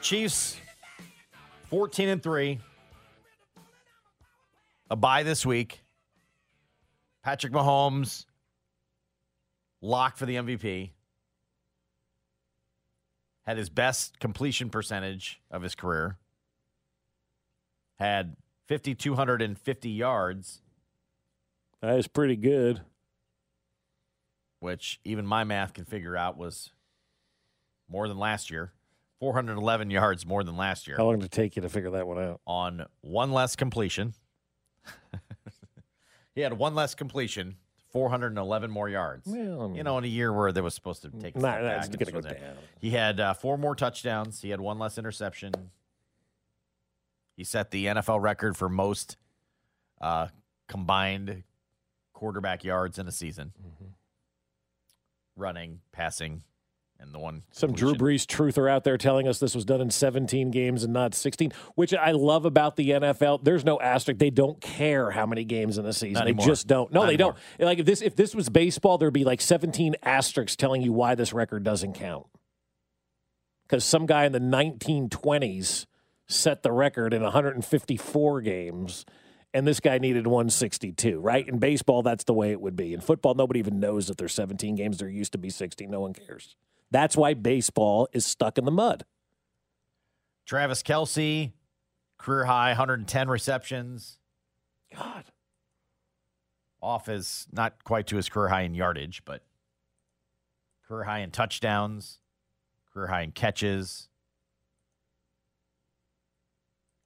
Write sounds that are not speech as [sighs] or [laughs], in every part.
Chiefs 14 and 3. A bye this week. Patrick Mahomes locked for the MVP. Had his best completion percentage of his career. Had 5250 yards, That is pretty good. which even my math can figure out was more than last year. 411 yards more than last year. How long did it take you to figure that one out? on one less completion. [laughs] he had one less completion, 411 more yards. Well, I mean- you know, in a year where they was supposed to take a Nah, nah, back, it's and gonna this go down. He had uh, four more touchdowns. He had one less interception. He set the NFL record for most uh, combined quarterback yards in a season. Mm-hmm. Running, passing, and the one Some Drew. Brees truther out there telling us this was done in 17 games and not 16, which I love about the NFL. There's no asterisk; they don't care how many games in a season. They just don't. No, Not they anymore. don't. Like if this if this was baseball, there'd be like 17 asterisks telling you why this record doesn't count. Because some guy in the 1920s set the record in 154 games. And this guy needed 162, right? In baseball, that's the way it would be. In football, nobody even knows that there's 17 games. There used to be 60. No one cares. That's why baseball is stuck in the mud. Travis Kelce, career high, 110 receptions. God. Off his, not quite to his career high in yardage, but career high in touchdowns, career high in catches.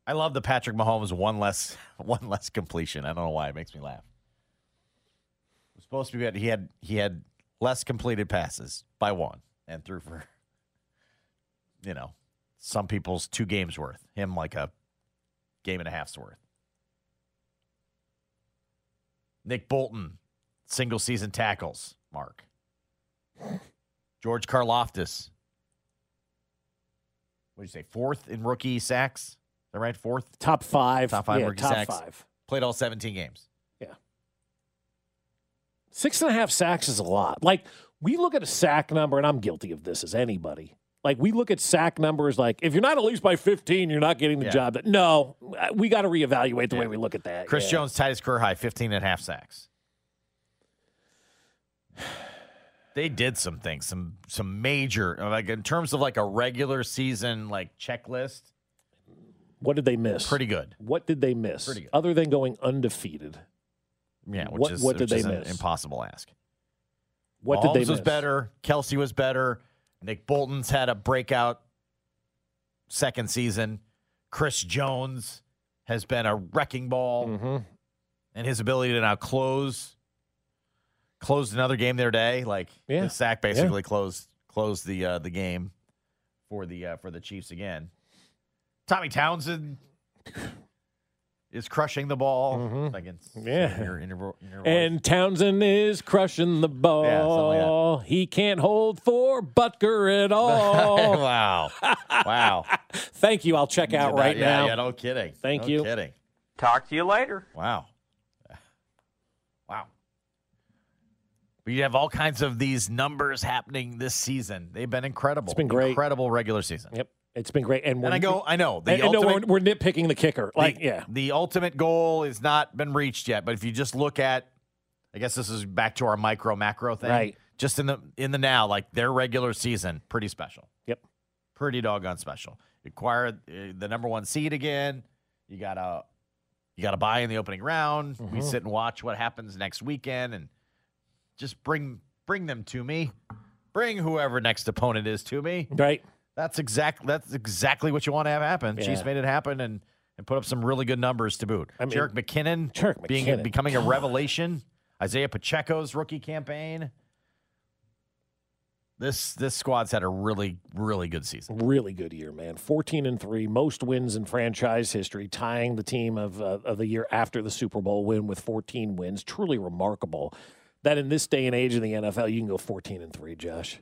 I love the Patrick Mahomes one less [laughs] one less completion. I don't know why it makes me laugh. It was supposed to be he had he had less completed passes by one and threw for [laughs] you know some people's two games worth. Him like a game and a half's worth. Nick Bolton, single season tackles, Mark. George Karlaftis. What did you say? Fourth in rookie sacks? Is that right? Fourth? Top five. Top five yeah, rookie top sacks. five. Played all 17 games. Yeah. Six and a half sacks is a lot. Like, we look at a sack number, and I'm guilty of this as anybody. Like, we look at sack numbers like, if you're not at least by 15, you're not getting the Yeah. job. No, we got to reevaluate the Yeah. way we look at that. Chris Yeah. Jones tied his career high, 15 and a half sacks. [sighs] They did some things, some some major like in terms of like a regular season like checklist. What did they miss? Pretty good. What did they miss? Pretty good. Other than going undefeated. Yeah, which What- is what did they miss? impossible ask. What Mahomes did they was better. Kelce was better. Nick Bolton's had a breakout second season. Chris Jones has been a wrecking ball, Mhm. and his ability to now close closed another game their day. Like Yeah. the sack basically closed closed the uh, the game for the uh, for the Chiefs again. Tommy Townsend is crushing the ball. I can see Mm-hmm. Yeah. in your, in your, in your. And Townsend is crushing the ball. Yeah, like He can't hold for Butker at [laughs] all. wow, wow. [laughs] Thank you. I'll check out right yeah, now. Yeah, no kidding. Thank No you. Kidding. Talk to you later. Wow. Wow. But you have all kinds of these numbers happening this season. They've been incredible. It's been great. Incredible regular season. Yep. It's been great. And, And I go, I know. The and, and no, we're, we're nitpicking the kicker. Like, the, yeah. The ultimate goal has not been reached yet. But if you just look at, I guess this is back to our micro macro thing. Right. Just in the in the now, like their regular season, pretty special. Yep. pretty doggone special. You acquire uh, the number one seed again. You gotta you gotta buy in the opening round. We sit and watch what happens next weekend, and just bring bring them to me. Bring whoever next opponent is to me. Right. That's exact. That's exactly what you want to have happen. Yeah. Chiefs made it happen and and put up some really good numbers to boot. I mean- Jerick McKinnon, Jerick being McKinnon. becoming a revelation. Isaiah Pacheco's rookie campaign. This this squad's had a really really good season. Really good year, man. 14 and 3, most wins in franchise history, tying the team of, uh, of the year after the Super Bowl win with 14 wins. Truly remarkable that in this day and age in the NFL, you can go 14 and 3, Josh.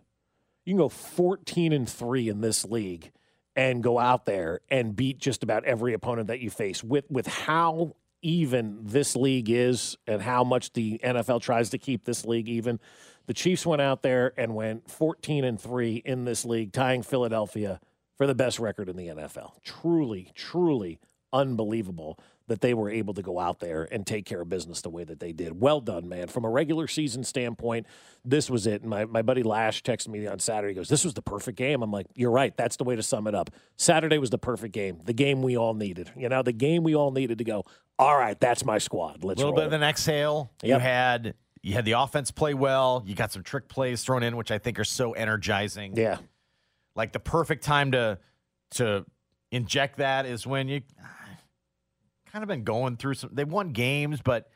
You can go 14 and 3 in this league and go out there and beat just about every opponent that you face with with how even this league is and how much the NFL tries to keep this league even. The Chiefs went out there and went 14 and 3 in this league, tying Philadelphia for the best record in the NFL. Truly, truly unbelievable that they were able to go out there and take care of business the way that they did. Well done, man. From a regular season standpoint, this was it. My, my buddy Lash texted me on Saturday. He goes, This was the perfect game. I'm like, You're right. That's the way to sum it up. Saturday was the perfect game, the game we all needed. You know, the game we all needed to go, All right, that's my squad. A Let's little roll. bit of an exhale. You had you had the offense play well. You got some trick plays thrown in, which I think are so energizing. yeah. Like the perfect time to to inject that is when you kind of been going through some. They've won games, but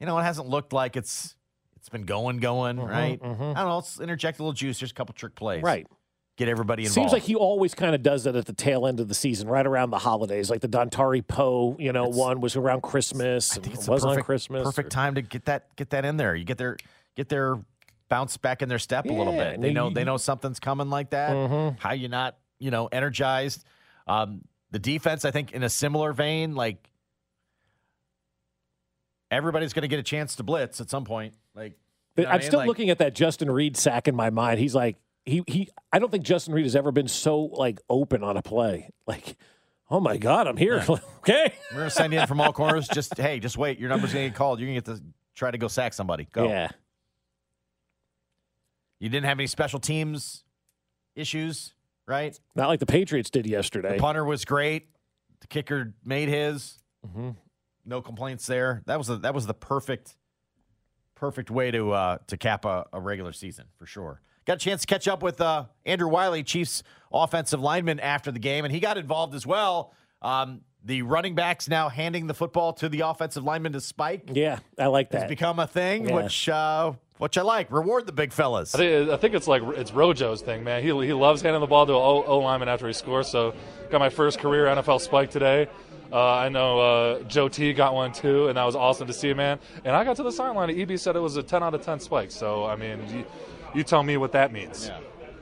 you know it hasn't looked like it's it's been going going right. I don't know. Let's interject a little juice. There's a couple trick plays. Right. Get everybody involved. Seems like he always kind of does that at the tail end of the season, right around the holidays. Like the Dontari Poe, you know, It's- one was around Christmas. I think it it's was a perfect, on Christmas. Perfect or- time to get that get that in there. You get their get their bounce back in their step a little bit. They you- know they know something's coming like that. Mhm. How you not you know energized? Um, the defense, I think, in a similar vein, like everybody's going to get a chance to blitz at some point. Like you know I'm I mean? still Like, looking at that Justin Reid sack in my mind. He's like he he. I don't think Justin Reid has ever been so like open on a play. Like, oh my god, I'm here. [laughs] okay. We're going to send you in from all corners. Just [laughs] hey, just wait. Your number's going to get called. You're going to get to try to go sack somebody. Go. Yeah. You didn't have any special teams issues, right? Not like the Patriots did yesterday. The punter was great. The kicker made his. Mm-hmm. No complaints there. That was the that was the perfect perfect way to uh, to cap a, a regular season for sure. Got a chance to catch up with uh, Andrew Wylie, Chiefs offensive lineman, after the game, and he got involved as well. Um, the running backs now handing the football to the offensive lineman to spike Yeah, I like has that. become a thing, Yeah. which uh, which I like. Reward the big fellas. I think, I think it's like it's Rojo's thing, man. He, he loves handing the ball to an O, o lineman after he scores. So, got my first career NFL spike today. Uh, I know uh, Joe T got one too, and that was awesome to see, man. And I got to the sideline. and EB said it was a 10 out of 10 spike. So, I mean, you, you tell me what that means.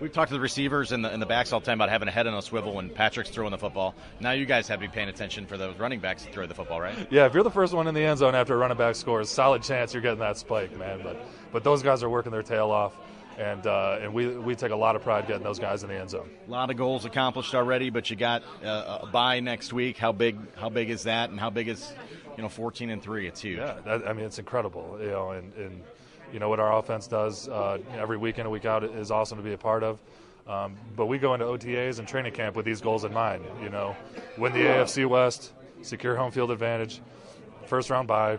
We've talked to the receivers and the, and the backs all the time about having a head on a swivel when Patrick's throwing the football. Now you guys have to be paying attention for those running backs to throw the football, right? Yeah, if you're the first one in the end zone after a running back scores, solid chance you're getting that spike, man. But but those guys are working their tail off, and uh, and we we take a lot of pride getting those guys in the end zone. A lot of goals accomplished already, but you got uh, a bye next week. How big? How big is that? And how big is you know 14 and three? It's huge. Yeah, that, I mean it's incredible, you know, and, and you know what our offense does uh, every week in and week out is awesome to be a part of. Um, but we go into OTAs and training camp with these goals in mind. You know, win the AFC West, secure home field advantage, first round bye,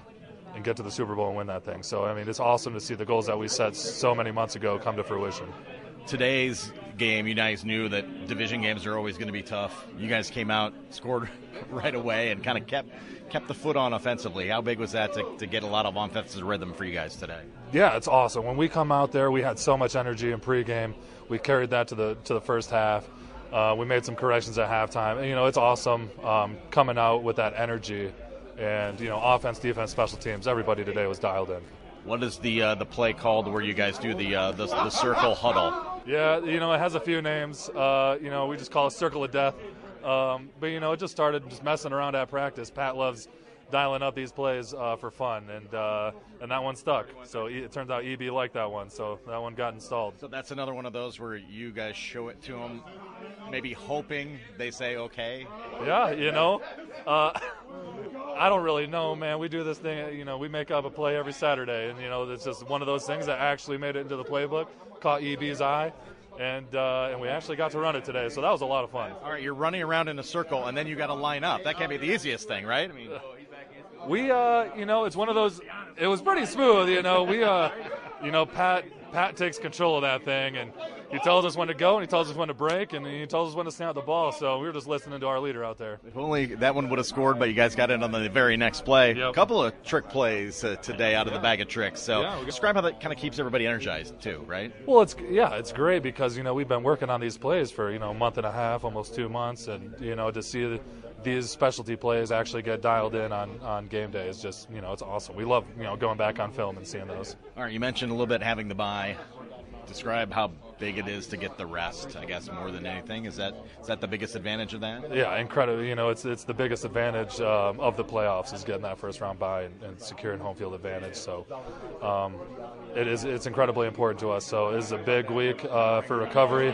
and get to the Super Bowl and win that thing. So I mean, it's awesome to see the goals that we set so many months ago come to fruition. Today's game, you guys knew that division games are always going to be tough. You guys came out, scored [laughs] right away, and kind of kept kept the foot on offensively. How big was that to, to get a lot of offensive rhythm for you guys today? Yeah, it's awesome. When we come out there, we had so much energy in pregame. We carried that to the to the first half. Uh, we made some corrections at halftime. And, you know, it's awesome um, coming out with that energy. And you know, offense, defense, special teams. Everybody today was dialed in. What is the uh, the play called where you guys do the uh, the, the circle huddle? Yeah, you know, it has a few names. Uh, you know, we just call it Circle of Death. Um, but you know, it just started just messing around at practice. Pat loves dialing up these plays uh, for fun, and uh, and that one stuck. So it turns out EB liked that one, so that one got installed. So that's another one of those where you guys show it to them, maybe hoping they say okay. Yeah, you know, uh, [laughs] I don't really know, man. We do this thing, you know, we make up a play every Saturday, and you know, it's just one of those things that actually made it into the playbook. Caught EB's eye. and uh, and we actually got to run it today. So that was a lot of fun. All right, you're running around in a circle, and then you got to line up. That can't be the easiest thing, right? I mean, We, uh, you know, it's one of those. It was pretty smooth, you know. We, uh, you know, Pat Pat takes control of that thing, and he tells us when to go, and he tells us when to break, and he tells us when to snap the ball. So we were just listening to our leader out there. if only that one would have scored, but you guys got it on the very next play. A Yep. couple of trick plays uh, today out of the bag of tricks. So Yeah, describe how that kind of keeps everybody energized too, right? Well, it's yeah, it's great because you know we've been working on these plays for you know a month and a half, almost two months, and you know to see the, these specialty plays actually get dialed in on, on game day is just you know it's awesome. We love you know going back on film and seeing those. All right, you mentioned a little bit having the buy. Describe how big it is to get the rest. I guess more than anything, is that is that the biggest advantage of that? Yeah, incredible. You know, it's it's the biggest advantage um, of the playoffs is getting that first round bye and, and securing home field advantage. So, um, it is it's incredibly important to us. So, it is a big week uh, for recovery,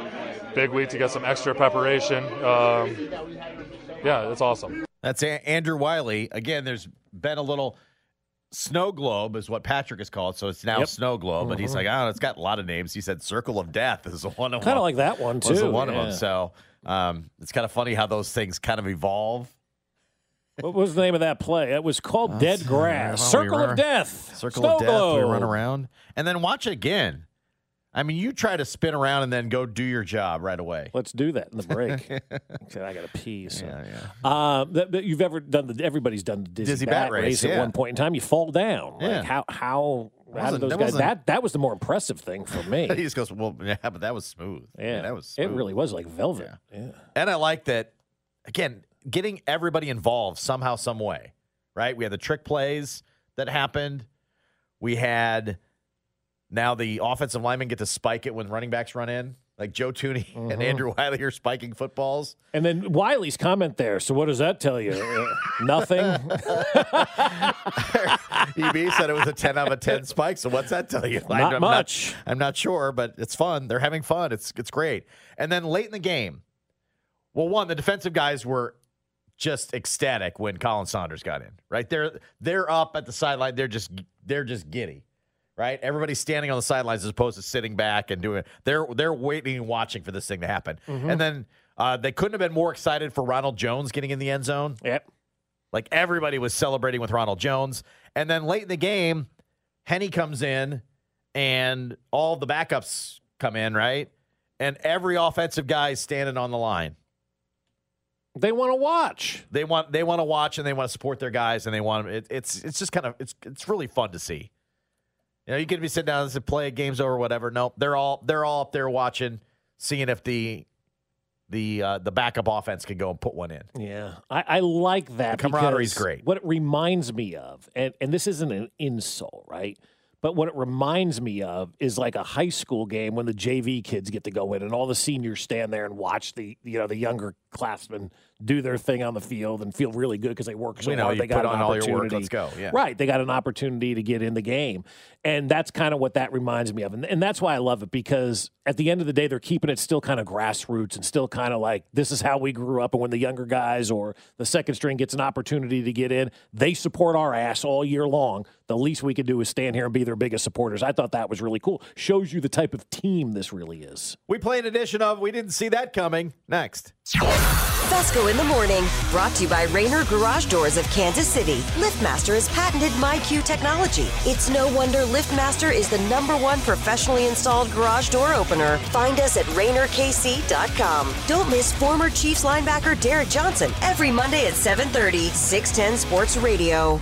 big week to get some extra preparation. Um, yeah, it's awesome. That's a- Andrew Wylie. Again, there's been a little snow globe, is what Patrick has called. So it's now Yep. snow globe. But he's like, oh, it's got a lot of names. He said Circle of Death is one of them. Kind of like that one was too. one of them. So um, it's kind of funny how those things kind of evolve. What was the name of that play? It was called Dead Grass. well, we Circle were- of Death. Circle Snow of Death. We run around and then watch it again. I mean, you try to spin around and then go do your job right away. Let's do that in the break. [laughs] Said I got to pee. So. Yeah, yeah. Um, that, that you've ever done the everybody's done the dizzy, Dizzy bat, bat race, race, at one point in time. You fall down. Yeah. Like how how how did those that guys? That that was the more impressive thing for me. [laughs] He just goes, well, yeah, but that was smooth. yeah, that was it really was like velvet. Yeah. And I like that, again, getting everybody involved somehow, some way, right? We had the trick plays that happened. We had now the offensive linemen get to spike it when running backs run in. Like Joe Thuney Mm-hmm. [laughs] and Andrew Wylie are spiking footballs. And then Wylie's comment there. So what does that tell you? Uh, nothing. [laughs] EB said it was a 10 out of 10 [laughs] spike. So what's that tell you? Not I'm much. I'm not sure, but it's fun. They're having fun. It's it's great. And then late in the game, well, one, the defensive guys were just ecstatic when Khalen Saunders got in. Right? They're they're up at the sideline. They're just they're just giddy. Right? Everybody's standing on the sidelines as opposed to sitting back and doing they're they're waiting and watching for this thing to happen. And then uh, they couldn't have been more excited for Ronald Jones getting in the end zone. yep. Like everybody was celebrating with Ronald Jones. And then late in the game, Henne comes in and all the backups come in, right? And every offensive guy is standing on the line. They want to watch. They want they want to watch and they want to support their guys and they want it, it's it's just kind of it's it's really fun to see. You know, you could be sitting down and play games over, whatever. No, they're all they're all up there watching, seeing if the the uh, the backup offense can go and put one in. Yeah, I, I like that. The camaraderie's great. What it reminds me of, and, and this isn't an insult, right? But what it reminds me of is like a high school game when the JV kids get to go in and all the seniors stand there and watch the you know the younger classmen do their thing on the field and feel really good because they work so We know, hard. They got an on all your work, opportunity. let's go, yeah. Right, they got an opportunity to get in the game, and that's kind of what that reminds me of, and, and that's why I love it because at the end of the day, they're keeping it still kind of grassroots and still kind of like this is how we grew up. And when the younger guys or the second string gets an opportunity to get in, they support our ass all year long. The least we can do is stand here and be their biggest supporters. I thought that was really cool. Shows you the type of team this really is. We play an edition of We Didn't See That Coming next. Fescoe in the morning, brought to you by Rainer Garage Doors of Kansas City. LiftMaster has patented MyQ technology. It's no wonder LiftMaster is the number one professionally installed garage door opener. Find us at RainerKC.com. Don't miss former Chiefs linebacker Derek Johnson every Monday at 7:30, 610 Sports Radio.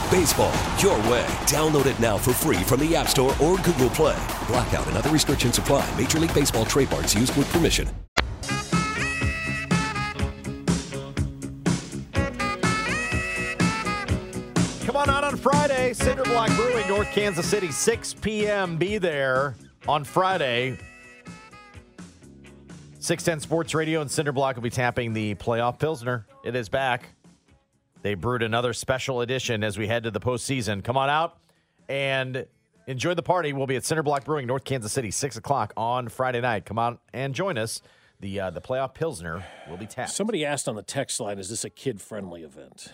Baseball your way. Download it now for free from the App Store or Google Play. Blackout and other restrictions apply. Major League Baseball trademarks used with permission. Come on out on Friday. Cinder Block Brewing, North Kansas City, 6 p.m. Be there on Friday. 610 Sports Radio and Cinder Block will be tapping the playoff Pilsner. It is back. They brewed another special edition as we head to the postseason. Come on out and enjoy the party. We'll be at Cinder Block Brewing, North Kansas City, six o'clock on Friday night. Come on and join us. The uh, the playoff pilsner will be tapped. Somebody asked on the text line, "Is this a kid-friendly event?"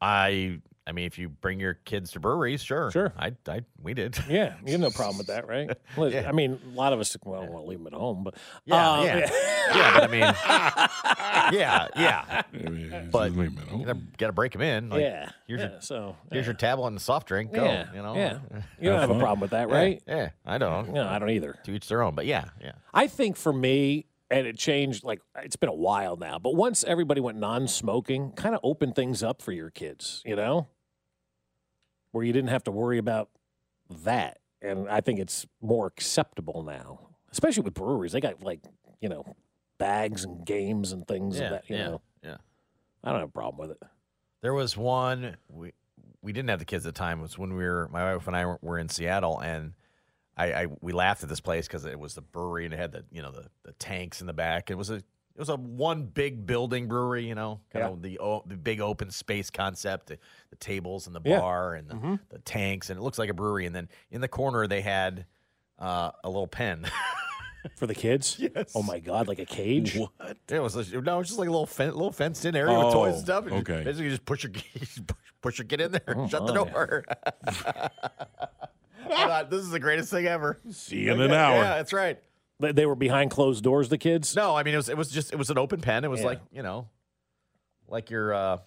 I I mean, if you bring your kids to breweries, sure, Sure. I I we did. Yeah, you have no problem with that, right? [laughs] Well, Yeah. I mean, a lot of us well, want to leave them at home, but Yeah, uh, yeah. yeah, but I mean, [laughs] yeah, yeah. But you gotta, gotta break them in. Like, yeah, Here's yeah, your so here's your tablet and the soft drink. Go. Yeah, You know. yeah. [laughs] You don't have a problem with that, Yeah, right? Yeah, I don't. No, I don't either. To each their own. But yeah, yeah. I think for me, and it changed. Like it's been a while now, but once everybody went non-smoking, kind of opened things up for your kids. You know, where you didn't have to worry about that, and I think it's more acceptable now, especially with breweries. They got like you know bags and games and things Yeah, of that. You yeah, know, yeah. I don't have a problem with it. There was one we we didn't have the kids at the time. It was when we were my wife and I were, were in Seattle, and I, I we laughed at this place because it was the brewery and it had the you know the, the tanks in the back. It was a it was a one big building brewery, you know, kind Yeah. of the o- the big open space concept, the, the tables and the Yeah. bar and the, Mhm. the tanks, and it looks like a brewery. And then in the corner they had uh, a little pen. [laughs] For the kids? Yes. Oh my God, like a cage? What? It was a- no, it was just like a little fen- little fenced in area with toys Oh, and stuff. And okay. Basically, you just push your [laughs] push, push your kid in there, Oh, shut the door. [laughs] [laughs] I thought this is the greatest thing ever. See you in an hour. Yeah, that's right. They, they were behind closed doors. The kids? No, I mean it was it was just it was an open pen. It was Yeah. like you know, like your uh,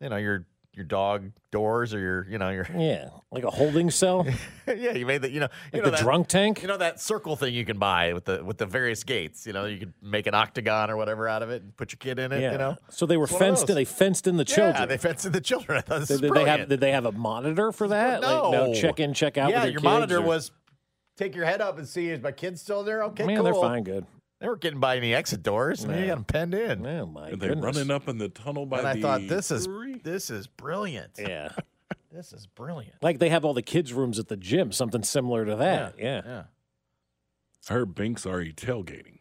you know your your dog doors or your you know your Yeah, like a holding cell, [laughs] yeah you made the you know you like know the that, drunk tank. you know that circle thing you can buy with the with the various gates. You know you could make an octagon or whatever out of it and put your kid in it. yeah. You know. So they were It's fenced in. They fenced in the children. Yeah, they fenced in the children. I Did, did they have did they have a monitor for that? No. Like, no check in, check out. Yeah, your kids, monitor or- was take your head up and see is my kid still there? Okay, Man, cool. they're fine, good. They weren't getting by any exit doors. Man, you got them penned in. Oh my Are they goodness. running up in the tunnel by and I thought this is brewery? this is brilliant. Yeah, [laughs] This is brilliant. like they have all the kids' rooms at the gym, something similar to that. Yeah. Yeah. I heard Binks already tailgating.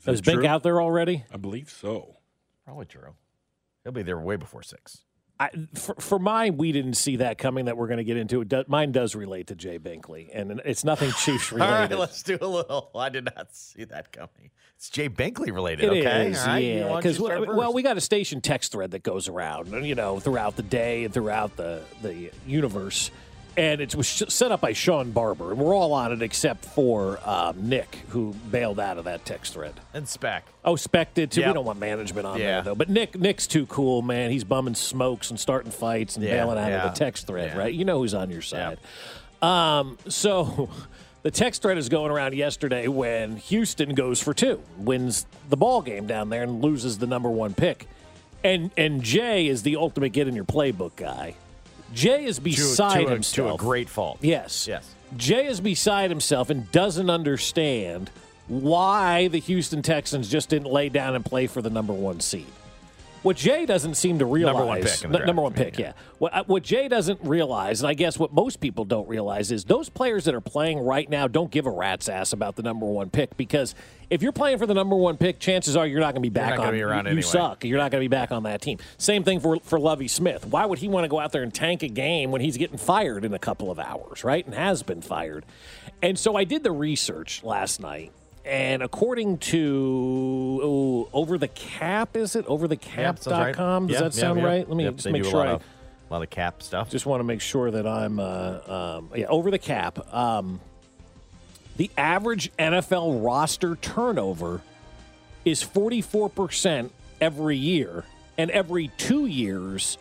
Is Is Bink true? out there already? I believe so. Probably true. He'll be there way before six. I, for, for mine, we didn't see that coming. That we're going to get into. It do, mine does relate to Jay Binkley, and it's nothing [laughs] Chiefs related. All right, let's do a little. I did not see that coming. It's Jay Binkley related. It okay, is, right, yeah. Because you well, we got a station text thread that goes around, you know, throughout the day and throughout the the universe, and it was set up by Sean Barber, and we're all on it except for um, Nick, who bailed out of that text thread. and spec. Oh, Spec did too. We don't want management on Yeah. there though. But Nick, Nick's too cool, man. He's bumming smokes and starting fights and Yeah, bailing out yeah, of the text thread, right? You know who's on your side. Um, so [laughs] the text thread is going around yesterday when Houston goes for two, wins the ball game down there and loses the number one pick. And and Jay is the ultimate get in your playbook guy. Jay is beside to, a, himself. to a great fault. Yes. Yes. Jay is beside himself and doesn't understand why the Houston Texans just didn't lay down and play for the number one seed. What Jay doesn't seem to realize, Number one pick in the N- number one pick, yeah. What, uh, what Jay doesn't realize, and I guess what most people don't realize, is those players that are playing right now don't give a rat's ass about the number one pick because if you're playing for the number one pick, chances are you're not going to be back on. be around you, you anyway. suck. You're not going to be back on that team. Same thing for for Lovie Smith. Why would he want to go out there and tank a game when he's getting fired in a couple of hours, right? And has been fired. And so I did the research last night. And according to oh, Over the Cap, is it? Yeah, sounds right. OverTheCap.com? Does Yeah, that sound right? Let me just make sure lot I of, a lot of cap stuff. just want to make sure that I'm uh, um, yeah over the cap. Um, the average NFL roster turnover is 44 percent every year, and every two years,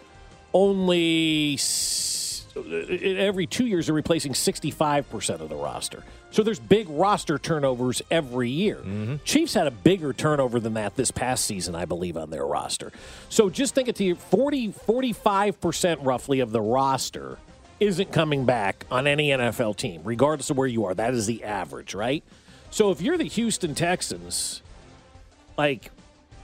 only s- every two years they're replacing 65 percent of the roster. So there's big roster turnovers every year. Mm-hmm. Chiefs had a bigger turnover than that this past season, I believe, on their roster. So just think it to you 40, 45% roughly of the roster isn't coming back on any NFL team, regardless of where you are. That is the average, right? So if you're the Houston Texans, like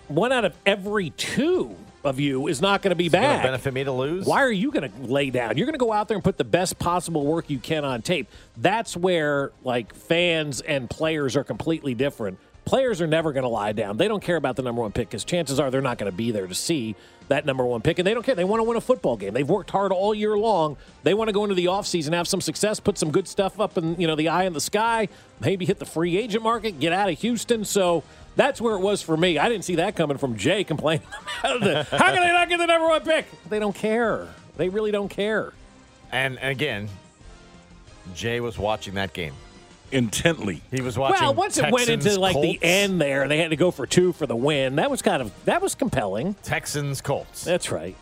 one out of every two of you is not going to be Gonna back. benefit me to lose. Why are you going to lay down? You're going to go out there and put the best possible work you can on tape. That's where like fans and players are completely different. Players are never going to lie down. They don't care about the number one pick because chances are they're not going to be there to see that number one pick, and they don't care. They want to win a football game. They've worked hard all year long. They want to go into the offseason, have some success, put some good stuff up in you know the eye in the sky, maybe hit the free agent market, get out of Houston. So that's where it was for me. I didn't see that coming from Jay complaining. [laughs] How can they not get the number one pick? They don't care. They really don't care. And, and again, Jay was watching that game. Intently. He was watching. Well, once it went into Texans, like the end there, they had to go for two for the win. That was kind of that was compelling. Texans Colts. That's right.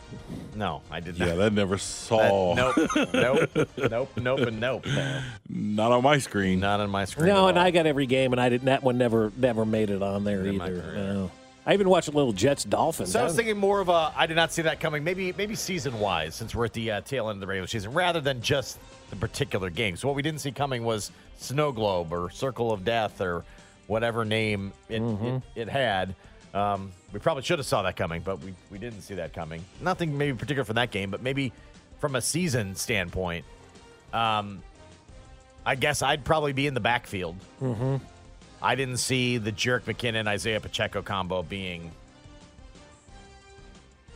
No, I did not. Yeah, that never That- saw. nope, nope, [laughs] nope, nope, and nope. Not on my screen. Not on my screen. No, at and all. I got every game, and I didn't. That one never never made it on there In either. career. No. I even watched a little Jets Dolphins. So I was thinking more of a. I did not see that coming. Maybe maybe season wise, since we're at the uh, tail end of the regular season, rather than just the particular game. So what we didn't see coming was Snow Globe or Circle of Death or whatever name it Mm-hmm. it, it had. Um, we probably should have saw that coming, but we, we didn't see that coming. Nothing maybe particular for that game, but maybe from a season standpoint, um, I guess I'd probably be in the backfield. Mm-hmm. I didn't see the Jerick McKinnon Isaiah Pacheco combo being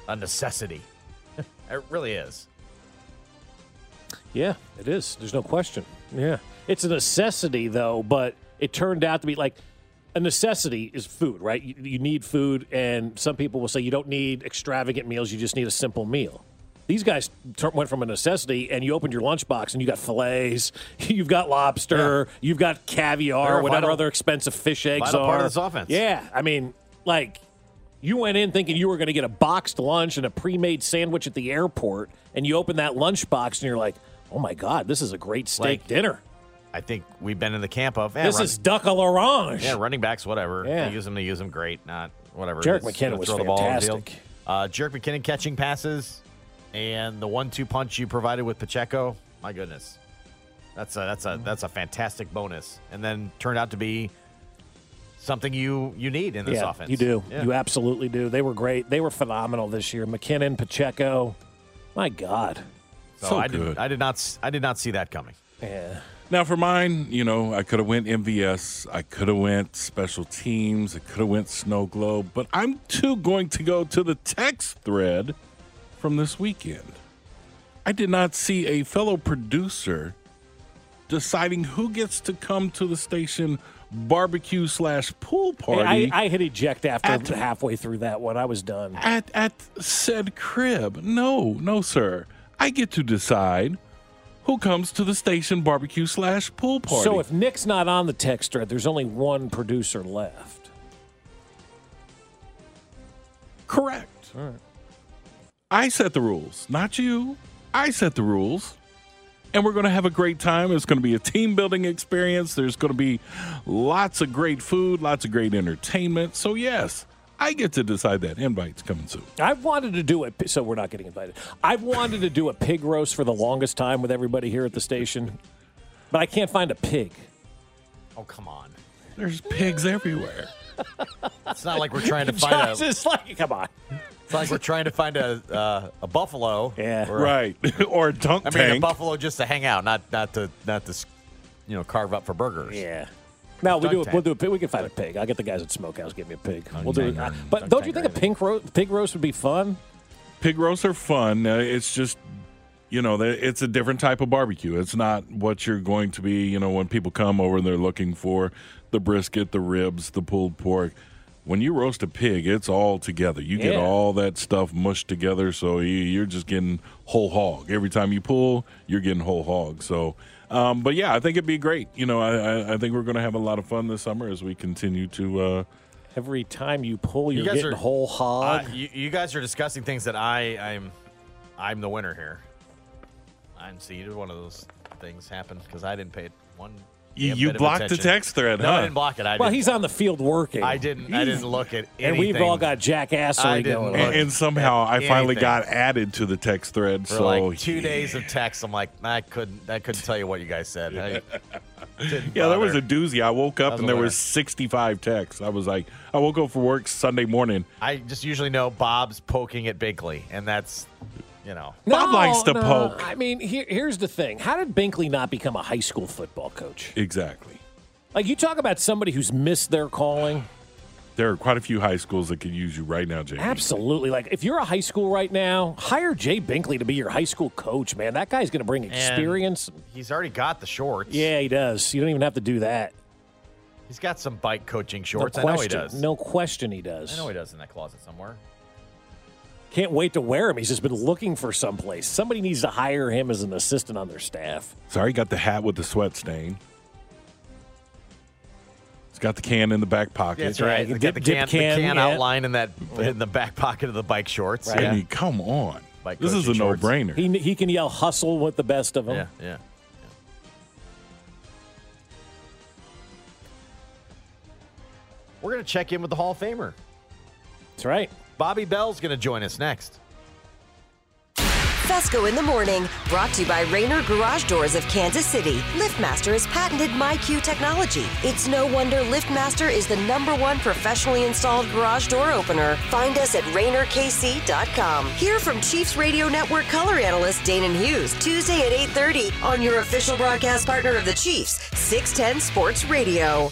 a necessity. [laughs] it really is. Yeah, it is. There's no question. Yeah. It's a necessity, though, but it turned out to be like a necessity is food, right? You, you need food, and some people will say you don't need extravagant meals, you just need a simple meal. These guys went from a necessity, and you opened your lunchbox, and you got fillets, [laughs] you've got lobster, you've got caviar, whatever vital- other expensive fish eggs are. part of this offense. Yeah, I mean, like you went in thinking you were going to get a boxed lunch and a pre-made sandwich at the airport, and you open that lunchbox and you're like, "Oh my god, this is a great steak Like, dinner. I think we've been in the camp of eh, this run- is duck à l'orange." yeah, running backs, whatever. Yeah. They use them, they use them great. Not whatever. Jerick Just McKinnon was throw the ball on the field. fantastic. Uh, Jerick McKinnon catching passes and the one-two punch you provided with Pacheco. My goodness, that's a that's a mm. that's a fantastic bonus. And then turned out to be something you you need in this yeah, offense. you do. Yeah. You absolutely do. They were great. They were phenomenal this year. McKinnon, Pacheco. My God. So, So I did good. I did not s- I did not see that coming. Yeah. Now for mine, you know, I could have went MVS, I could have went special teams, I could have went snow globe, but I'm too going to go to the text thread from this weekend. I did not see a fellow producer deciding who gets to come to the station barbecue slash pool party I, I hit eject after At- halfway through that one. I was done. at at said crib. No, no, sir. I get to decide who comes to the station barbecue slash pool party. So if Nick's not on the text thread, there's only one producer left. Correct. I set the rules, not you. I set the rules. And we're going to have a great time. It's going to be a team building experience. There's going to be lots of great food, lots of great entertainment. So, yes, I get to decide that. Invite's coming soon. I've wanted to do it, so we're not getting invited. I've wanted to do a pig roast for the longest time with everybody here at the station, but I can't find a pig. Oh come on! There's pigs everywhere. It's not like we're trying to [laughs] find Josh a. is like, come on. It's like we're trying to find a uh, a buffalo. Yeah. or a- Right. [laughs] or a dunk I mean, a buffalo just to hang out, not not to not to you know carve up for burgers. Yeah. No, we do. A, we'll do a pig. We can find a pig. I'll get the guys at Smokehouse. Give me a pig. We'll do it. dang, But dunk don't you think a or pink ro- pig roast would be fun? pig roasts are fun. Uh, it's just, you know, it's a different type of barbecue. It's not what you're going to be, you know, when people come over and they're looking for the brisket, the ribs, the pulled pork. When you roast a pig, it's all together. You get all that stuff mushed together, so you- you're just getting whole hog. Every time you pull, you're getting whole hog. So, um, but yeah, I think it'd be great. You know, I, I, I think we're going to have a lot of fun this summer as we continue to. Uh, Every time you pull, you're guys getting are- whole hog. Uh, you, you guys are discussing things that I I'm I'm the winner here. I'm see either one of those things happen because I didn't pay it one. You- you bit of blocked the text thread, No, I huh? didn't block it. I well, didn't, he's on the field working. I didn't. I didn't look at and we've all got jackassery I didn't going and, and somehow I finally Anything. got added to the text thread. for so like two yeah. days of text. I'm like, I couldn't. I couldn't tell you what you guys said. I [laughs] didn't Yeah, there was a doozy. I woke up and there winner. was 65 texts. I was like, I woke up for work Sunday morning. I just usually know Bob's poking at Binkley, and that's, you know, Bob likes to no. poke. I mean, here, here's the thing: How did Binkley not become a high school football coach? Exactly. Like you talk about somebody who's missed their calling. There are quite a few high schools that could use you right now, Jay. Absolutely. Like if you're a high school right now, hire Jay Binkley to be your high school coach, man. That guy's going to bring experience. he's already got the shorts. yeah, he does. You don't even have to do that. He's got some bike coaching shorts. no I know he question. does. No question he does. I know he does in that closet somewhere. Can't wait to wear him. He's just been looking for someplace. Somebody needs to hire him as an assistant on their staff. Sorry, got the hat with the sweat stain. It's got the can in the back pocket. That's right. you They dip- got the can, dip can, the can yeah. outline in that in the back pocket of the bike shorts. I Yeah. mean, come on. Bike this is a shorts. no-brainer. He he can yell hustle with the best of them. yeah, yeah. We're going to check in with the Hall of Famer. That's right. Bobby Bell's going to join us next. Fescoe in the morning, brought to you by Rainer Garage Doors of Kansas City. LiftMaster has patented MyQ technology. It's no wonder LiftMaster is the number one professionally installed garage door opener. Find us at RainerKC.com. Hear from Chiefs Radio Network color analyst Danan Hughes Tuesday at 8:30 on your official broadcast partner of the Chiefs, 610 Sports Radio.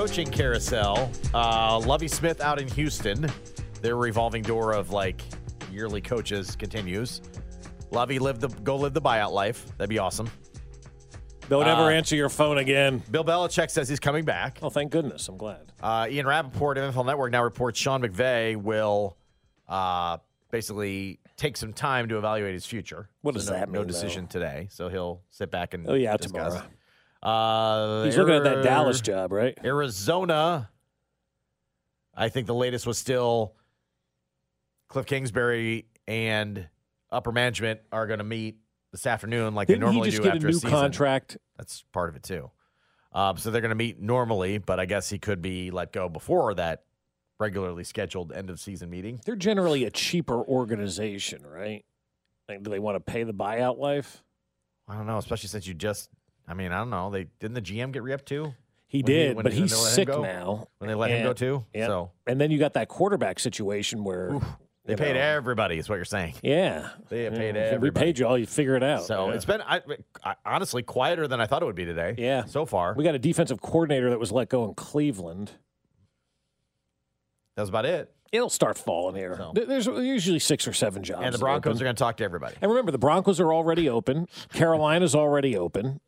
Coaching carousel, uh, Lovie Smith out in Houston. Their revolving door of like yearly coaches continues. Lovie live the go live the buyout life. That'd be awesome. Don't ever Uh, answer your phone again. Bill Belichick says he's coming back. Oh, thank goodness. I'm glad. Uh, Ian Rapoport, of NFL Network, now reports Sean McVay will uh, basically take some time to evaluate his future. What does no, that mean? No decision today, so he'll sit back and Oh, yeah, discuss. tomorrow. Uh, He's looking at that Dallas job, right? Arizona. I think the latest was still Cliff Kingsbury and upper management are going to meet this afternoon, like Didn't they he normally just do get a after new season. contract? That's part of it too. Um, so they're going to meet normally, but I guess he could be let go before that regularly scheduled end of season meeting. They're generally a cheaper organization, right? Like, do they want to pay the buyout life? I don't know, especially since you just. I mean, I don't know. They didn't the GM get re-up too? He did, when but he's they sick go? now. When they let him go And- too, yeah. so And then you got that quarterback situation where they you paid know, everybody. Is what you're saying? Yeah, They have paid Yeah, everybody. We paid you all. You figure it out. So Yeah. it's been I, I, honestly quieter than I thought it would be today. Yeah. so far We got a defensive coordinator that was let go in Cleveland. that's about it. It'll start falling here. So- There's usually six or seven jobs. And the Broncos are going to talk to everybody. And remember, the Broncos are already open. Carolina's already open.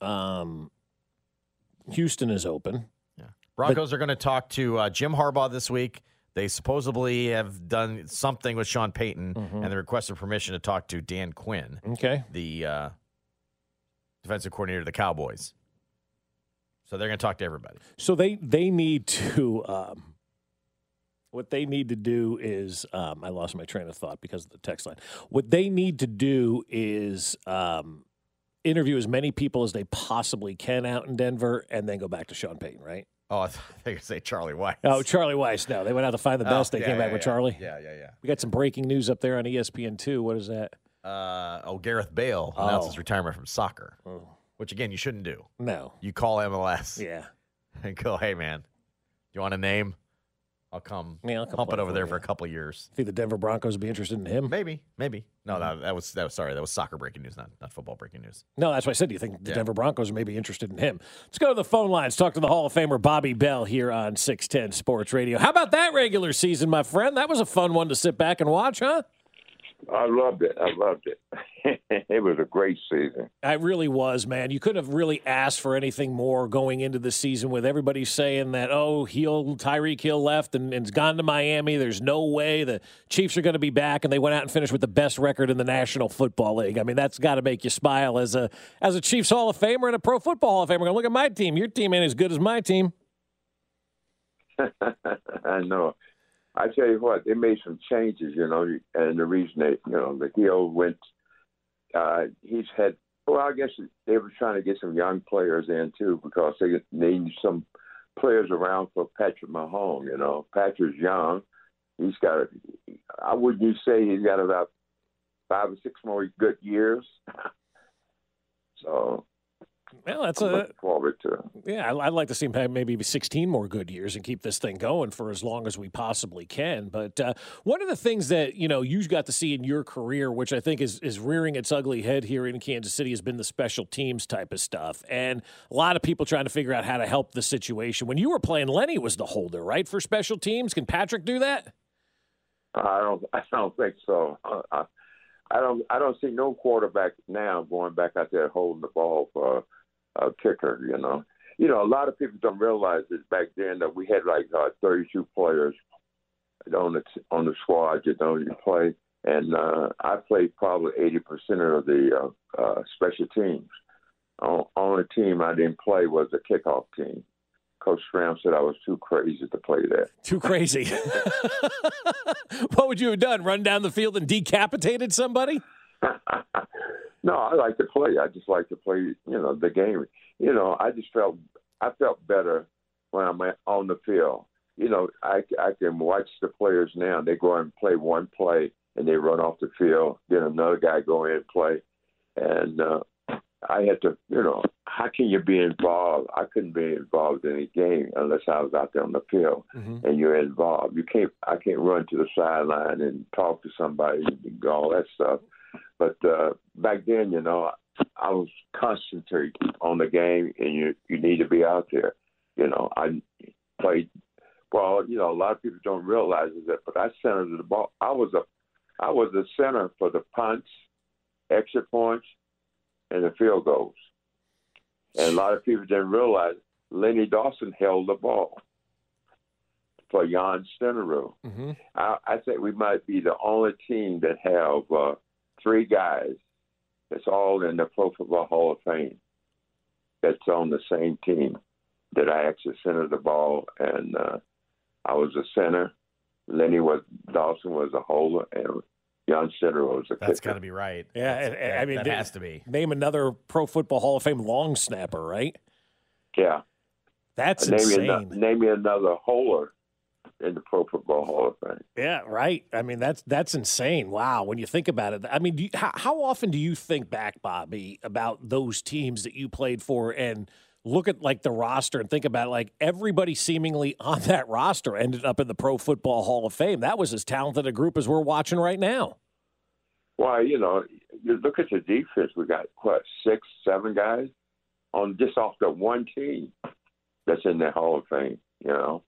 Um, Houston is open. Yeah. Broncos are going to talk to uh, Jim Harbaugh this week. They supposedly have done something with Sean Payton, Mm-hmm. and they requested permission to talk to Dan Quinn, Okay. the uh, defensive coordinator of the Cowboys. So they're going to talk to everybody. So they they need to. Um, what they need to do is, um, I lost my train of thought because of the text line. What they need to do is um, interview as many people as they possibly can out in Denver, and then go back to Sean Payton, right? Oh, I thought you were say Charlie Weis. Oh, Charlie Weis. No, they went out to find the Oh, best. they yeah, came back yeah, with. Charlie. Yeah, yeah, yeah. We got some breaking news up there on ESPN two. What is that? Uh, oh, Gareth Bale announced Oh. his retirement from soccer, Oh. which again you shouldn't do. No. You call MLS Yeah. [laughs] and go, "Hey, man, do you want a name? I'll come. Yeah, I'll come pump it over there you. for a couple of years. Think the Denver Broncos would be interested in him? Maybe, maybe. No, mm-hmm. that, that was that was sorry. That was soccer breaking news, not not football breaking news. No, that's what I said. Do you think the Yeah. Denver Broncos may be interested in him? Let's go to the phone lines. Talk to the Hall of Famer Bobby Bell here on 610 Sports Radio. How about that regular season, my friend? That was a fun one to sit back and watch, huh? I loved it. I loved it. [laughs] it was a great season. It really was, man. You couldn't have really asked for anything more going into the season with everybody saying that, oh, Hill, Tyreek Hill left and, and's gone to Miami. There's no way the Chiefs are going to be back. And they went out and finished with the best record in the National Football League. I mean, that's got to make you smile as a as a Chiefs Hall of Famer and a Pro Football Hall of Famer. Going, look at my team. Your team ain't as good as my team. [laughs] I know. I tell you what, they made some changes, you know, and the reason they, you know, the Hill went, uh, he's had, well, I guess they were trying to get some young players in too because they need some players around for Patrick Mahomes. You know, Patrick's young. He's got, I wouldn't you say he's got about five or six more good years. [laughs] so Well, that's I'm a forward to. Yeah, I'd like to see maybe 16 more good years and keep this thing going for as long as we possibly can. But uh, one of the things that you know you got to see in your career, which I think is is rearing its ugly head here in Kansas City, has been the special teams type of stuff, and a lot of people trying to figure out how to help the situation. When you were playing, Lenny was the holder, right, for special teams. Can Patrick do that? I don't. [laughs] I don't think so. Uh, I, I don't. I don't see no quarterback now going back out there holding the ball for a kicker. You know. You know, a lot of people don't realize this back then that we had like uh, 32 players on the on the squad that don't play, and uh, I played probably 80 percent of the uh, uh, special teams. On, on team I didn't play was the kickoff team. Coach Stram said I was too crazy to play that. Too crazy. [laughs] what would you have done? Run down the field and decapitated somebody? [laughs] no, I like to play. I just like to play, you know, the game. You know, I just felt I felt better when I'm on the field. You know, I I can watch the players now. They go and play one play and they run off the field. Then another guy go in and play, and uh, I had to, you know, how can you be involved? I couldn't be involved in a game unless I was out there on the field and you're involved. You can't. I can't run to the sideline and talk to somebody and all that stuff. But uh, back then, you know, I was concentrating on the game, and you you need to be out there. You know, I played. Well, you know, a lot of people don't realize that, but I centered the ball. I was a, I was the center for the punts, exit points, and the field goals. And a lot of people didn't realize Lenny Dawson held the ball for Jan Stenerud. Mm-hmm. I, I think we might be the only team that have uh, three guys that's all in the Pro Football Hall of Fame that's on the same team that I actually centered the ball, and uh, I was a center. Lenny was Dawson was a holder, and John Stenerud was a That's kicker. got to be right. Yeah, and- and that, I mean, that has to be. Name another Pro Football Hall of Fame long snapper, right? Yeah. That's name insane. Me ano- name me another holder in the Pro Football Hall of Fame. Yeah, right. I mean, that's that's insane. Wow, when you think about it. I mean, do you, how, how often do you think back, Bobby, about those teams that you played for, and look at like the roster and think about like everybody seemingly [laughs] on that roster ended up in the Pro Football Hall of Fame. That was as talented a group as we're watching right now. Why, you know, you look at the defense. We got what six, seven guys on just off the one team that's in the Hall of Fame. You know,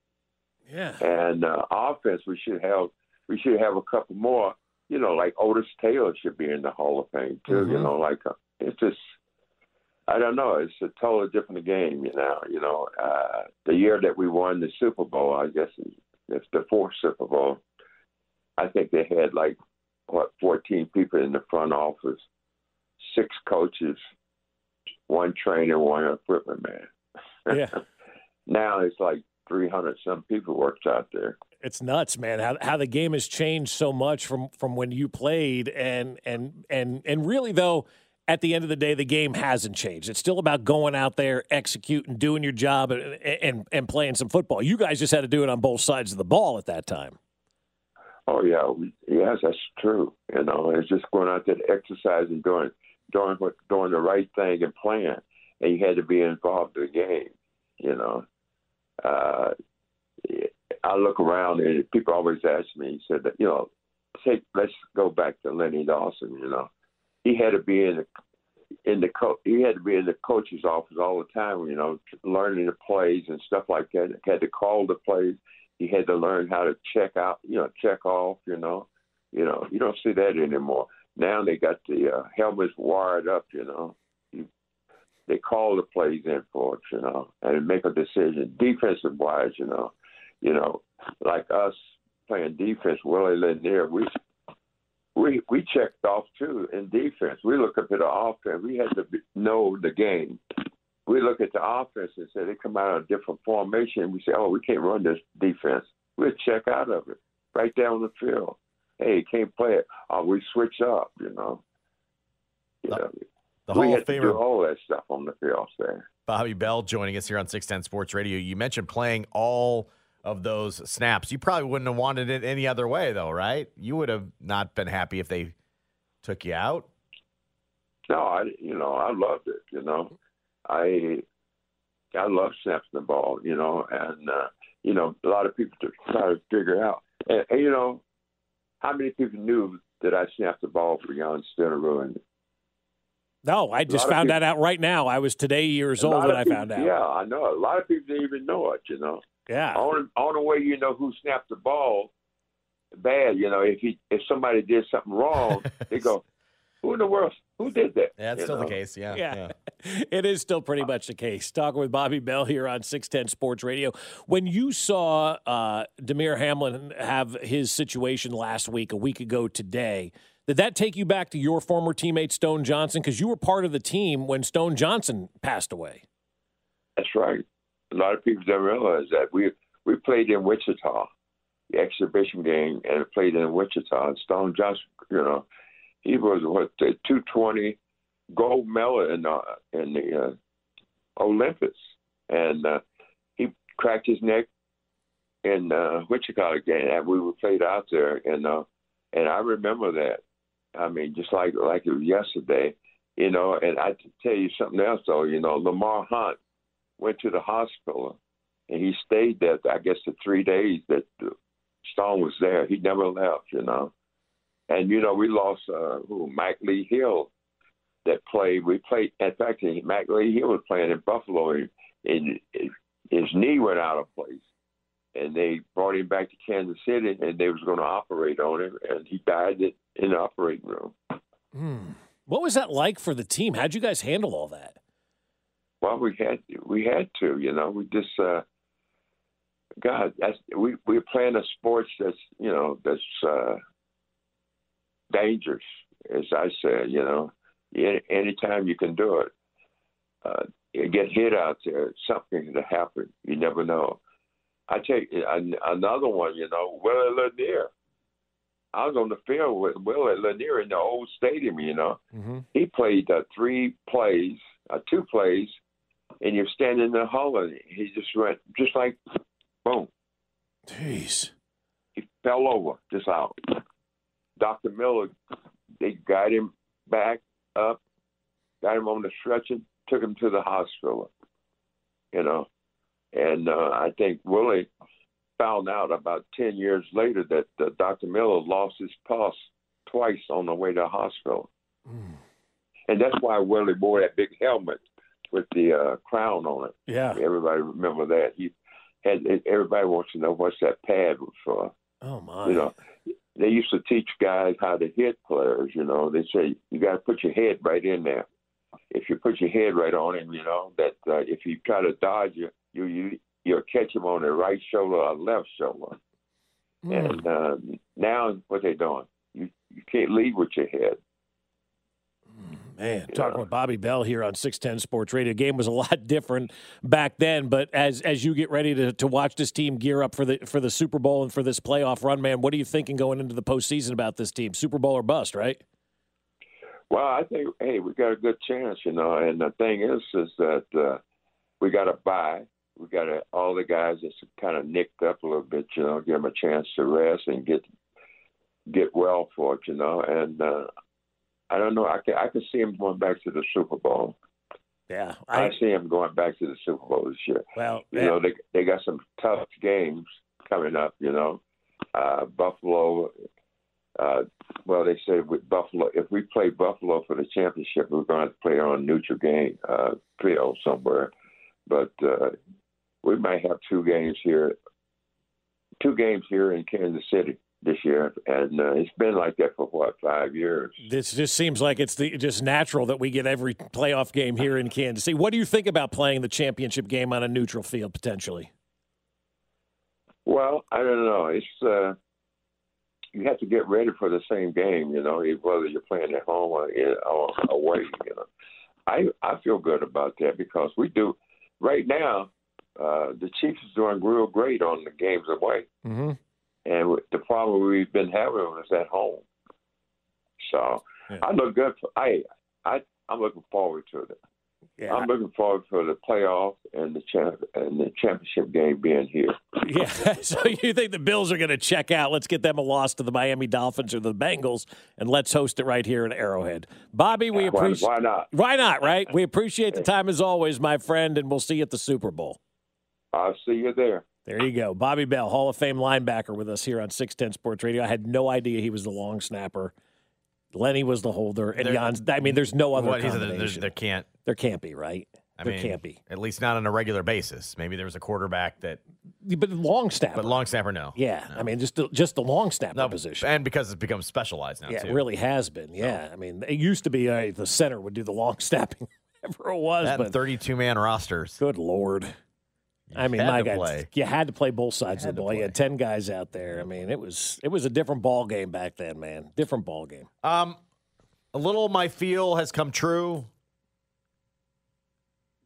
Yeah. and uh, offense we should have we should have a couple more. You know, like Otis Taylor should be in the Hall of Fame too. You Mhm. know, like uh, it's just. I don't know. It's a totally different game, you know. You know, uh, the year that we won the Super Bowl, I guess it's the fourth Super Bowl. I think they had like what 14 people in the front office, six coaches, one trainer, one equipment man. Yeah. [laughs] now it's like 300 some people worked out there. It's nuts, man. How how the game has changed so much from from when you played, and and and and really though, at the end of the day, the game hasn't changed. It's still about going out there, executing, doing your job, and and, and playing some football. You guys just had to do it on both sides of the ball at that time. Oh yeah, yes, that's true. You know, it's just going out there to exercise and doing doing what doing the right thing and playing, and you had to be involved in the game. You know, uh, I look around and people always ask me. Said that you know, take let's go back to Lenny Dawson. You know, he had to be in the in the co- he had to be in the coach's office all the time. You know, learning the plays and stuff like that. He had to call the plays. He had to learn how to check out. You know, check off. You know, you know you don't see that anymore. Now they got the uh, helmets wired up. You know, they call the plays in for it. You know, and make a decision defensive wise. You know, you know, like us playing defense, Willie Lanier, we we we checked off too in defense. We look up at the offense. We had to be, know the game. We look at the offense and say they come out in a different formation. We say, oh, we can't run this defense. We'll check out of it right down the field. Hey, can't play it. Oh, we switch up. You know. Uh, you know the we Hall had of to Famer- do all that stuff on the field there. Bobby Bell joining us here on 610 Sports Radio. You mentioned playing all of those snaps. You probably wouldn't have wanted it any other way, though, right? You would have not been happy if they took you out. No, I you know I loved it. You know, I I love snapping the ball. You know, and uh, you know a lot of people to try to figure out. And, and you know, how many people knew that I snapped the ball for Jan Stenerud? And No, I just found people- that out right now. I was today years old when of I people- found out. Yeah, I know. A lot of people didn't even know it. You know. Yeah. On on the way, you know who snapped the ball bad. You know, if he if somebody did something wrong, they go, [laughs] "Who in the world? Who did that?" Yeah, that's You still the know? case. Yeah. Yeah. [laughs] It is still pretty much the case. Talking with Bobby Bell here on 610 Sports Radio. When you saw uh, Damar Hamlin have his situation last week, a week ago today, did that take you back to your former teammate Stone Johnson? Because you were part of the team when Stone Johnson passed away. That's right. A lot of people don't realize that we we played in Wichita, the exhibition game, and played in Wichita. And Stone Johnson, you know, he was what the 220 gold medal in uh, in the uh, Olympics, and uh, he cracked his neck in uh, Wichita game, and we were played out there, and uh, and I remember that. I mean, just like like it was yesterday, you know. And I tell you something else, though, you know, Lamar Hunt went to the hospital, and he stayed there. I guess the three days that Stone was there, he never left, you know. And you know, we lost uh, who Mack Lee Hill that played. We played. In fact, Mack Lee Hill was playing in Buffalo, and, and his knee went out of place and they brought him back to Kansas City, and they was going to operate on him, and he died in, the operating room. Hmm. What was that like for the team? How'd you guys handle all that? Well, we had we had to, you know, we just, uh, God, that's we we're playing a sports that's you know that's uh, dangerous, as I said, you know, any anytime you can do it. Uh, you get hit out there, something can happen. You never know. I take another one, you know, Willie Lanier. I was on the field with Willie Lanier in the old stadium, you know. Mm-hmm. He played uh, three plays, uh, two plays, and you're standing in the hull, and he just went, just like, boom. Jeez. He fell over, just out. Dr. Miller, they got him back up, got him on the stretcher, took him to the hospital, you know. And uh, I think Willie found out about 10 years later that uh, Dr. Miller lost his pulse twice on the way to the hospital. And that's why Willie wore that big helmet with the uh, crown on it. Yeah. Everybody remember that. He had everybody wants to know what's that pad was for. Oh my. You know, they used to teach guys how to hit players. You know, they say you got to put your head right in there. If you put your head right on him, you know that uh, if you try to dodge you, you you you'll catch him on the right shoulder or left shoulder. And uh, now what they're doing? You you can't lead with your head. Man, talking with Bobby Bell here on 610 Sports Radio. Game was a lot [laughs] different back then, but as as you get ready to, to watch this team gear up for the for the Super Bowl and for this playoff run, man, what are you thinking going into the postseason about this team? Super Bowl or bust, right? Well, I think hey, we got a good chance, you know. And the thing is, is that uh, we got to buy. We got to all the guys that's kind of nicked up a little bit, you know, give them a chance to rest and get get well for it, you know. And uh, I don't know. I can I can see him going back to the Super Bowl. Yeah, I, I, see him going back to the Super Bowl this year. well, You know, they they got some tough games coming up. You know, uh, Buffalo. Uh, well, they say with Buffalo, if we play Buffalo for the championship, we're going to play on neutral game uh, field somewhere. But uh, we might have two games here, two games here in Kansas City this year, and uh, it's been like that for what five years. This just seems like it's the, just natural that we get every playoff game here in Kansas City. What do you think about playing the championship game on a neutral field potentially? Well, I don't know. It's uh, you have to get ready for the same game, you know, whether you're playing at home or, or away. You know, I I feel good about that because we do right now. Uh, the Chiefs is doing real great on the games away, mm-hmm. and the problem we've been having is at home. So yeah. I look good. For, I I I'm looking forward to it. Yeah. I'm looking forward for the playoff and the champ and the championship game being here. [laughs] Yeah. [laughs] So you think the Bills are going to check out? Let's get them a loss to the Miami Dolphins or the Bengals, and let's host it right here in Arrowhead. Bobby, we Why- appreciate. why not? Why not? Right. We appreciate the time as always, my friend, and we'll see you at the Super Bowl. I'll see you there. There you go. Bobby Bell, Hall of Fame linebacker with us here on 610 Sports Radio. I had no idea he was the long snapper. Lenny was the holder, and There- Jan's. I mean, there's no other What, he there- combination. there can't. There can't be, right? I there mean, can't be. At least not on a regular basis. Maybe there was a quarterback that. But long snapper. But long snapper, no. Yeah, I mean, just the, just the long snapper No, position. and because it's become specialized now Yeah, too. it really has been. Yeah, I mean, it used to be uh, the center would do the long [laughs] snapping, whatever it was. That but thirty-two man rosters. Good lord. I mean, my God, you had to play both sides of the ball. You had ten guys out there. I mean, it was it was a different ball game back then, man. Different ball game. Um, a little of my feel has come true.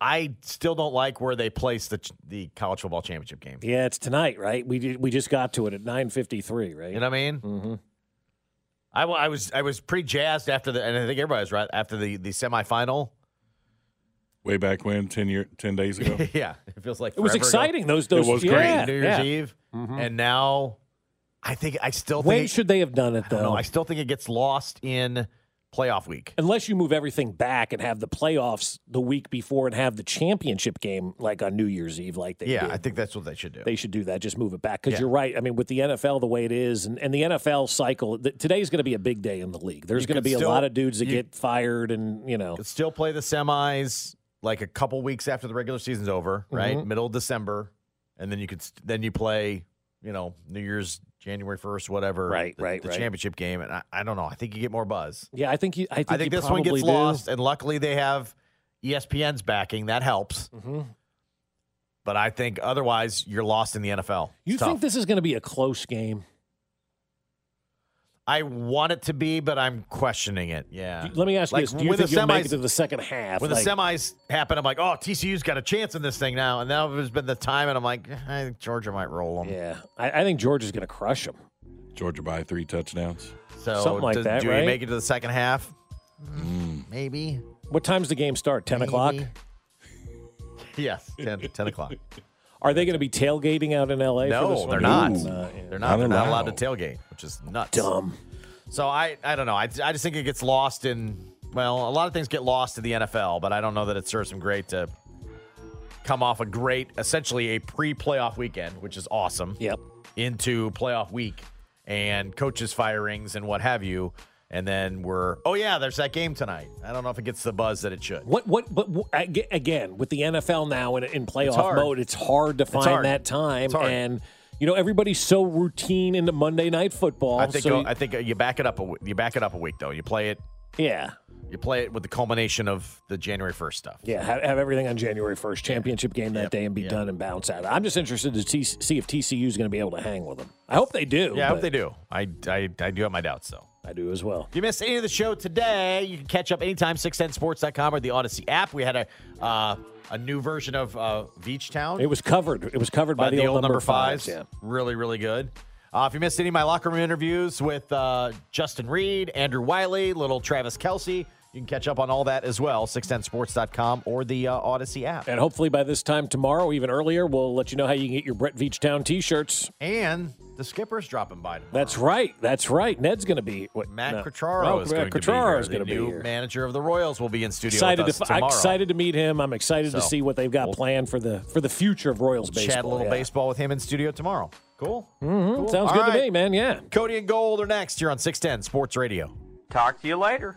I still don't like where they place the the college football championship game. Yeah, it's tonight, right? We we just got to it at nine fifty three, right? You know what I mean? Mm-hmm. I, I was I was pretty jazzed after the and I think everybody was right after the the semifinal. Way back when, ten year, ten days ago. [laughs] yeah, it feels like It was forever ago. exciting. Those those was yeah, great. New Year's yeah. Eve, Mhm. and now I think I still When think should they have done it I don't know. though? I still think it gets lost in playoff week. Unless you move everything back and have the playoffs the week before and have the championship game like on New Year's Eve, like they Yeah, did. I think that's what they should do. They should do that. Just move it back because Yeah. you're right. I mean, with the NFL the way it is, and, and the NFL cycle, th- today's going to be a big day in the league. There's going to be still- a lot of dudes that you- get fired, and you know, could still play the semis like a couple weeks after the regular season's over, right? Mhm. Middle of December, and then you could then you play, you know, New Year's January first, whatever. Right, the, right, the right. championship game, and I, I don't know. I think you get more buzz. yeah, I think you. I think, I think this one gets do. lost, and luckily they have ESPN's backing. That helps. Mhm. But I think otherwise you're lost in the NFL. You It's think this is going to be a close game? I want it to be, but I'm questioning it. Yeah. Let me ask you Like, this: Do you when think the you'll make it to the second half? When Like, the semis happen, I'm like, oh, TCU's got a chance in this thing now. And now there's been the time, and I'm like, I think Georgia might roll them. yeah, I, I think Georgia's going to crush them. Georgia by three touchdowns. So Something like does- that, do right? we make it to the second half? Mm. Maybe. What time's the game start? Ten o'clock. [laughs] Yes, 10, 10 o'clock. Are they going to be tailgating out in LA? for this No, one? they're not. Uh, yeah. They're Not. They're not allowed allowed. to tailgate, which is nuts. Dumb. So I, I don't know. I, I just think it gets lost in. Well, a lot of things get lost in the NFL, but I don't know that it serves them great to come off a great, essentially a pre-playoff weekend, which is awesome. Yep. Into playoff week and coaches firings and what have you, and then we're oh yeah, there's that game tonight. I don't know if it gets the buzz that it should. What? What? But again, with the NFL now in, in playoff hard. mode, it's hard to find hard. that time. It's. And you know, everybody's so routine into Monday night football. I think so I think uh, you back it up a you back it up a week though. You play it yeah, you play it with the culmination of the January first stuff. yeah. Have, have everything on January first, championship game that Yep, day, and be yep. done and bounce out. I'm just interested to see, see if TCU is going to be able to hang with them. I hope they do. Yeah, I hope they do. I, I I do have my doubts though. I do as well. If you missed any of the show today, you can catch up anytime, 610sports.com or the Audacy app. We had a uh, a new version of uh, Beach Town. It was covered. It was covered by, by, the, old number fives. fives. Yeah. Really, really good. Uh, if you missed any of my locker room interviews with uh, Justin Reid, Andrew Wylie, little Travis Kelce, You can catch up on all that as well, 610sports.com or the uh, Audacy app. And hopefully by this time tomorrow, even earlier, we'll let you know how you can get your Brett Veach Town t-shirts. And the skipper's dropping by tomorrow. That's right. That's right. Ned's going to be what Matt no. Quatraro Oh, is Matt going to be Quatraro here. is The going be new here. manager of the Royals will be in studio Excited with us to, I'm excited to meet him. I'm excited to see what they've got we'll- planned for the for the future of Royals baseball. Chat a little yeah. baseball with him in studio tomorrow. Cool. Mhm. Cool. Sounds All good to me, man. Yeah. Cody and Gold are next here on 610 Sports Radio. Talk to you later.